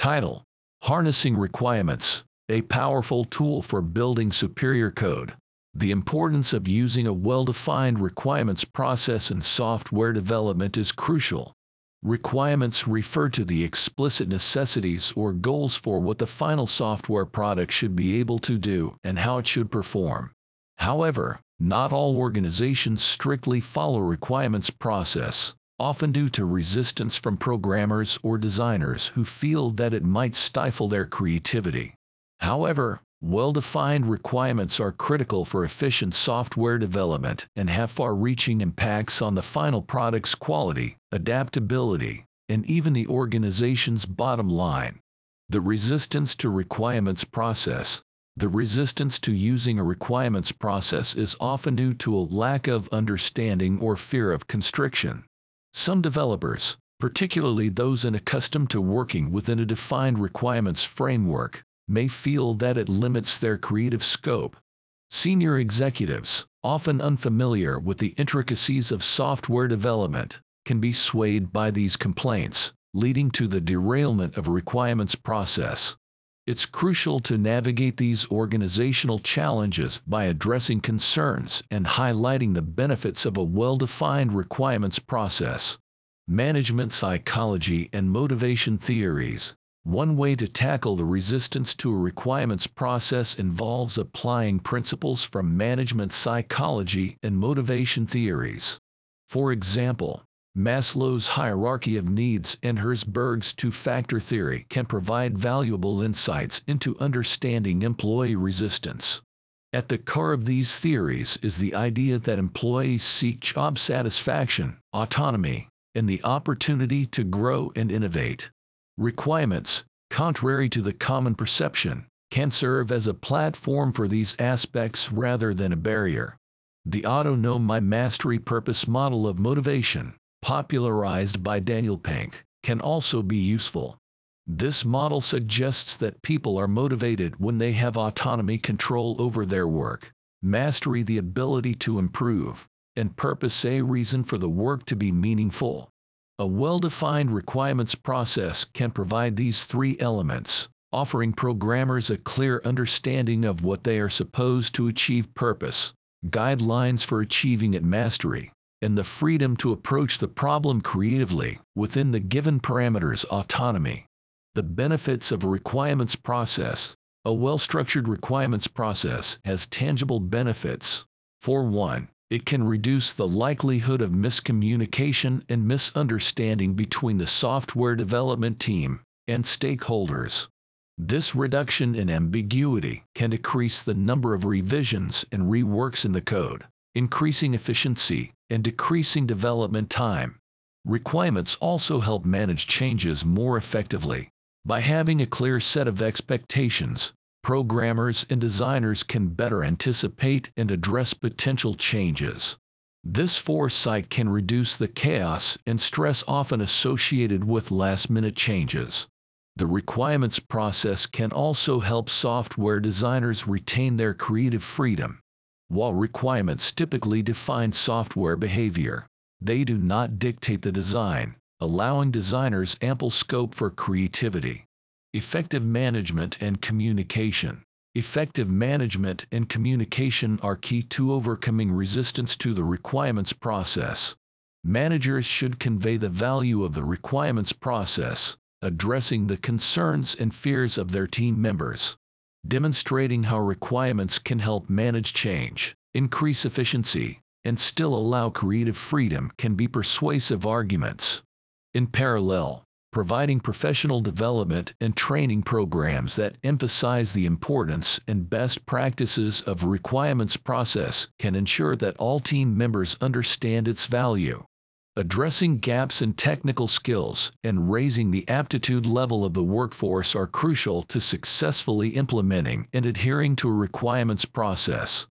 Title Harnessing Requirements A Powerful Tool for Building Superior Code. The importance of using a well defined requirements process in software development is crucial. Requirements refer to the explicit necessities or goals for what the final software product should be able to do and how it should perform. However, not all organizations strictly follow requirements process, often due to resistance from programmers or designers who feel that it might stifle their creativity. However, well-defined requirements are critical for efficient software development and have far-reaching impacts on the final product's quality, adaptability, and even the organization's bottom line. The resistance to requirements process the resistance to using a requirements process is often due to a lack of understanding or fear of constriction. Some developers, particularly those unaccustomed to working within a defined requirements framework, may feel that it limits their creative scope. Senior executives, often unfamiliar with the intricacies of software development, can be swayed by these complaints, leading to the derailment of requirements process. It's crucial to navigate these organizational challenges by addressing concerns and highlighting the benefits of a well-defined requirements process. Management psychology and motivation theories. One way to tackle the resistance to a requirements process involves applying principles from management psychology and motivation theories. For example, Maslow's hierarchy of needs and Herzberg's two-factor theory can provide valuable insights into understanding employee resistance. At the core of these theories is the idea that employees seek job satisfaction, autonomy, and the opportunity to grow and innovate. Requirements, contrary to the common perception, can serve as a platform for these aspects rather than a barrier. The Autonomy Mastery Purpose model of motivation popularized by Daniel Pink, can also be useful. This model suggests that people are motivated when they have autonomy control over their work, mastery the ability to improve, and purpose a reason for the work to be meaningful. A well-defined requirements process can provide these three elements, offering programmers a clear understanding of what they are supposed to achieve purpose, guidelines for achieving it mastery, and the freedom to approach the problem creatively within the given parameters autonomy. The benefits of a requirements process. A well-structured requirements process has tangible benefits. For one, it can reduce the likelihood of miscommunication and misunderstanding between the software development team and stakeholders. This reduction in ambiguity can decrease the number of revisions and reworks in the code, increasing efficiency and decreasing development time. Requirements also help manage changes more effectively. By having a clear set of expectations, programmers and designers can better anticipate and address potential changes. This foresight can reduce the chaos and stress often associated with last-minute changes. The requirements process can also help software designers retain their creative freedom while requirements typically define software behavior, they do not dictate the design, allowing designers ample scope for creativity. Effective management and communication. Effective management and communication are key to overcoming resistance to the requirements process. Managers should convey the value of the requirements process, addressing the concerns and fears of their team members demonstrating how requirements can help manage change, increase efficiency, and still allow creative freedom can be persuasive arguments. In parallel, providing professional development and training programs that emphasize the importance and best practices of requirements process can ensure that all team members understand its value addressing gaps in technical skills, and raising the aptitude level of the workforce are crucial to successfully implementing and adhering to a requirements process.